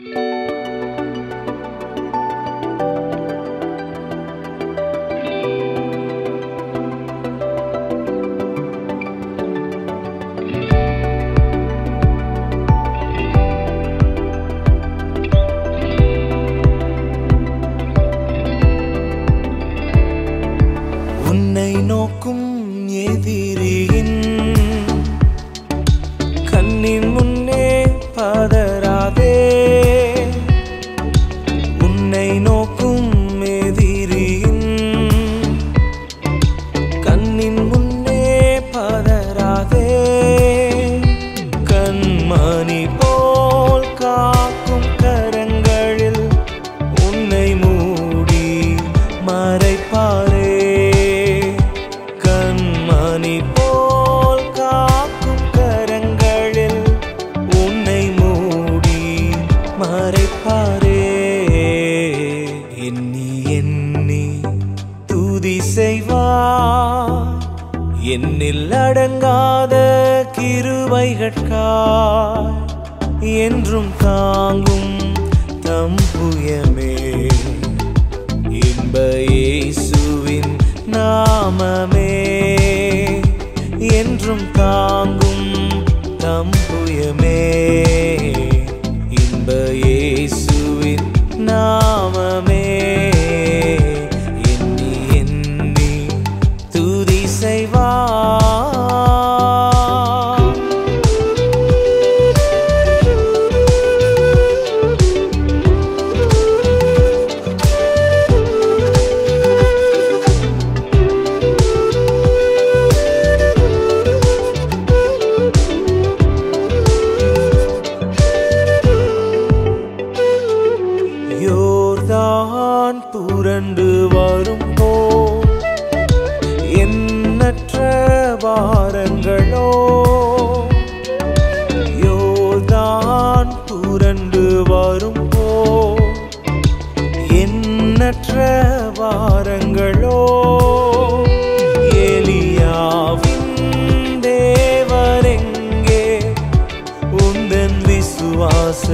உன்னை என்னில் அடங்காத கிருவைகட்காய் என்றும் தாங்கும் தம்புயமே வாரங்களோ? யோதான் புரண்டு வரும் போல் எண்ணற்ற வாரங்களோ? எலியாவின் தேவரெங்கே? உந்தன் விசுவாச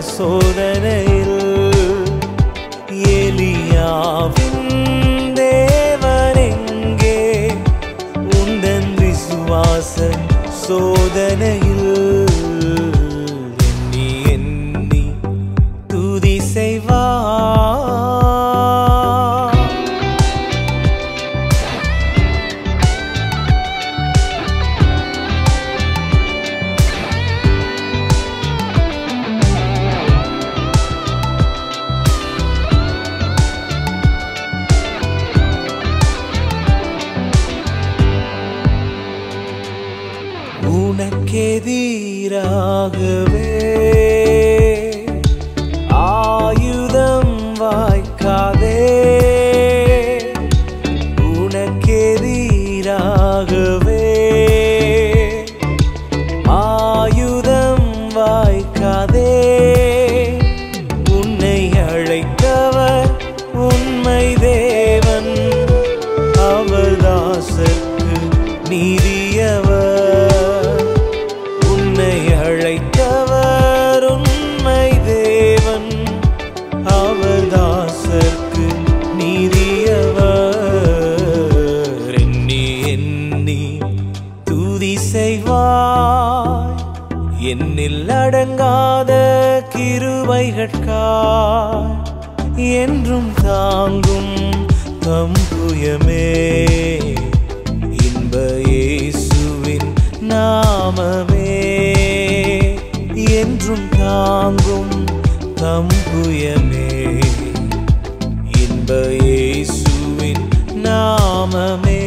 சோதனையில் எலியாவின் சோதனையில் உனக்கெதிராகவே ஆயுதம் வாய்க்காதே. உனக்கெதிராகவே ஆயுதம் வாய்க்காதே. உன்னை அழைத்தவர் உண்மை தேவன். அவர் தாசர்க்கு நீதியவர் என்னில் அடங்காத கிருபைகட்காய் என்றும் தாங்கும் தம்புயமே. இன்ப இயேசுவின் நாமமே. என்றும் தாங்கும் தம்புயமே. இன்ப இயேசுவின் நாமமே.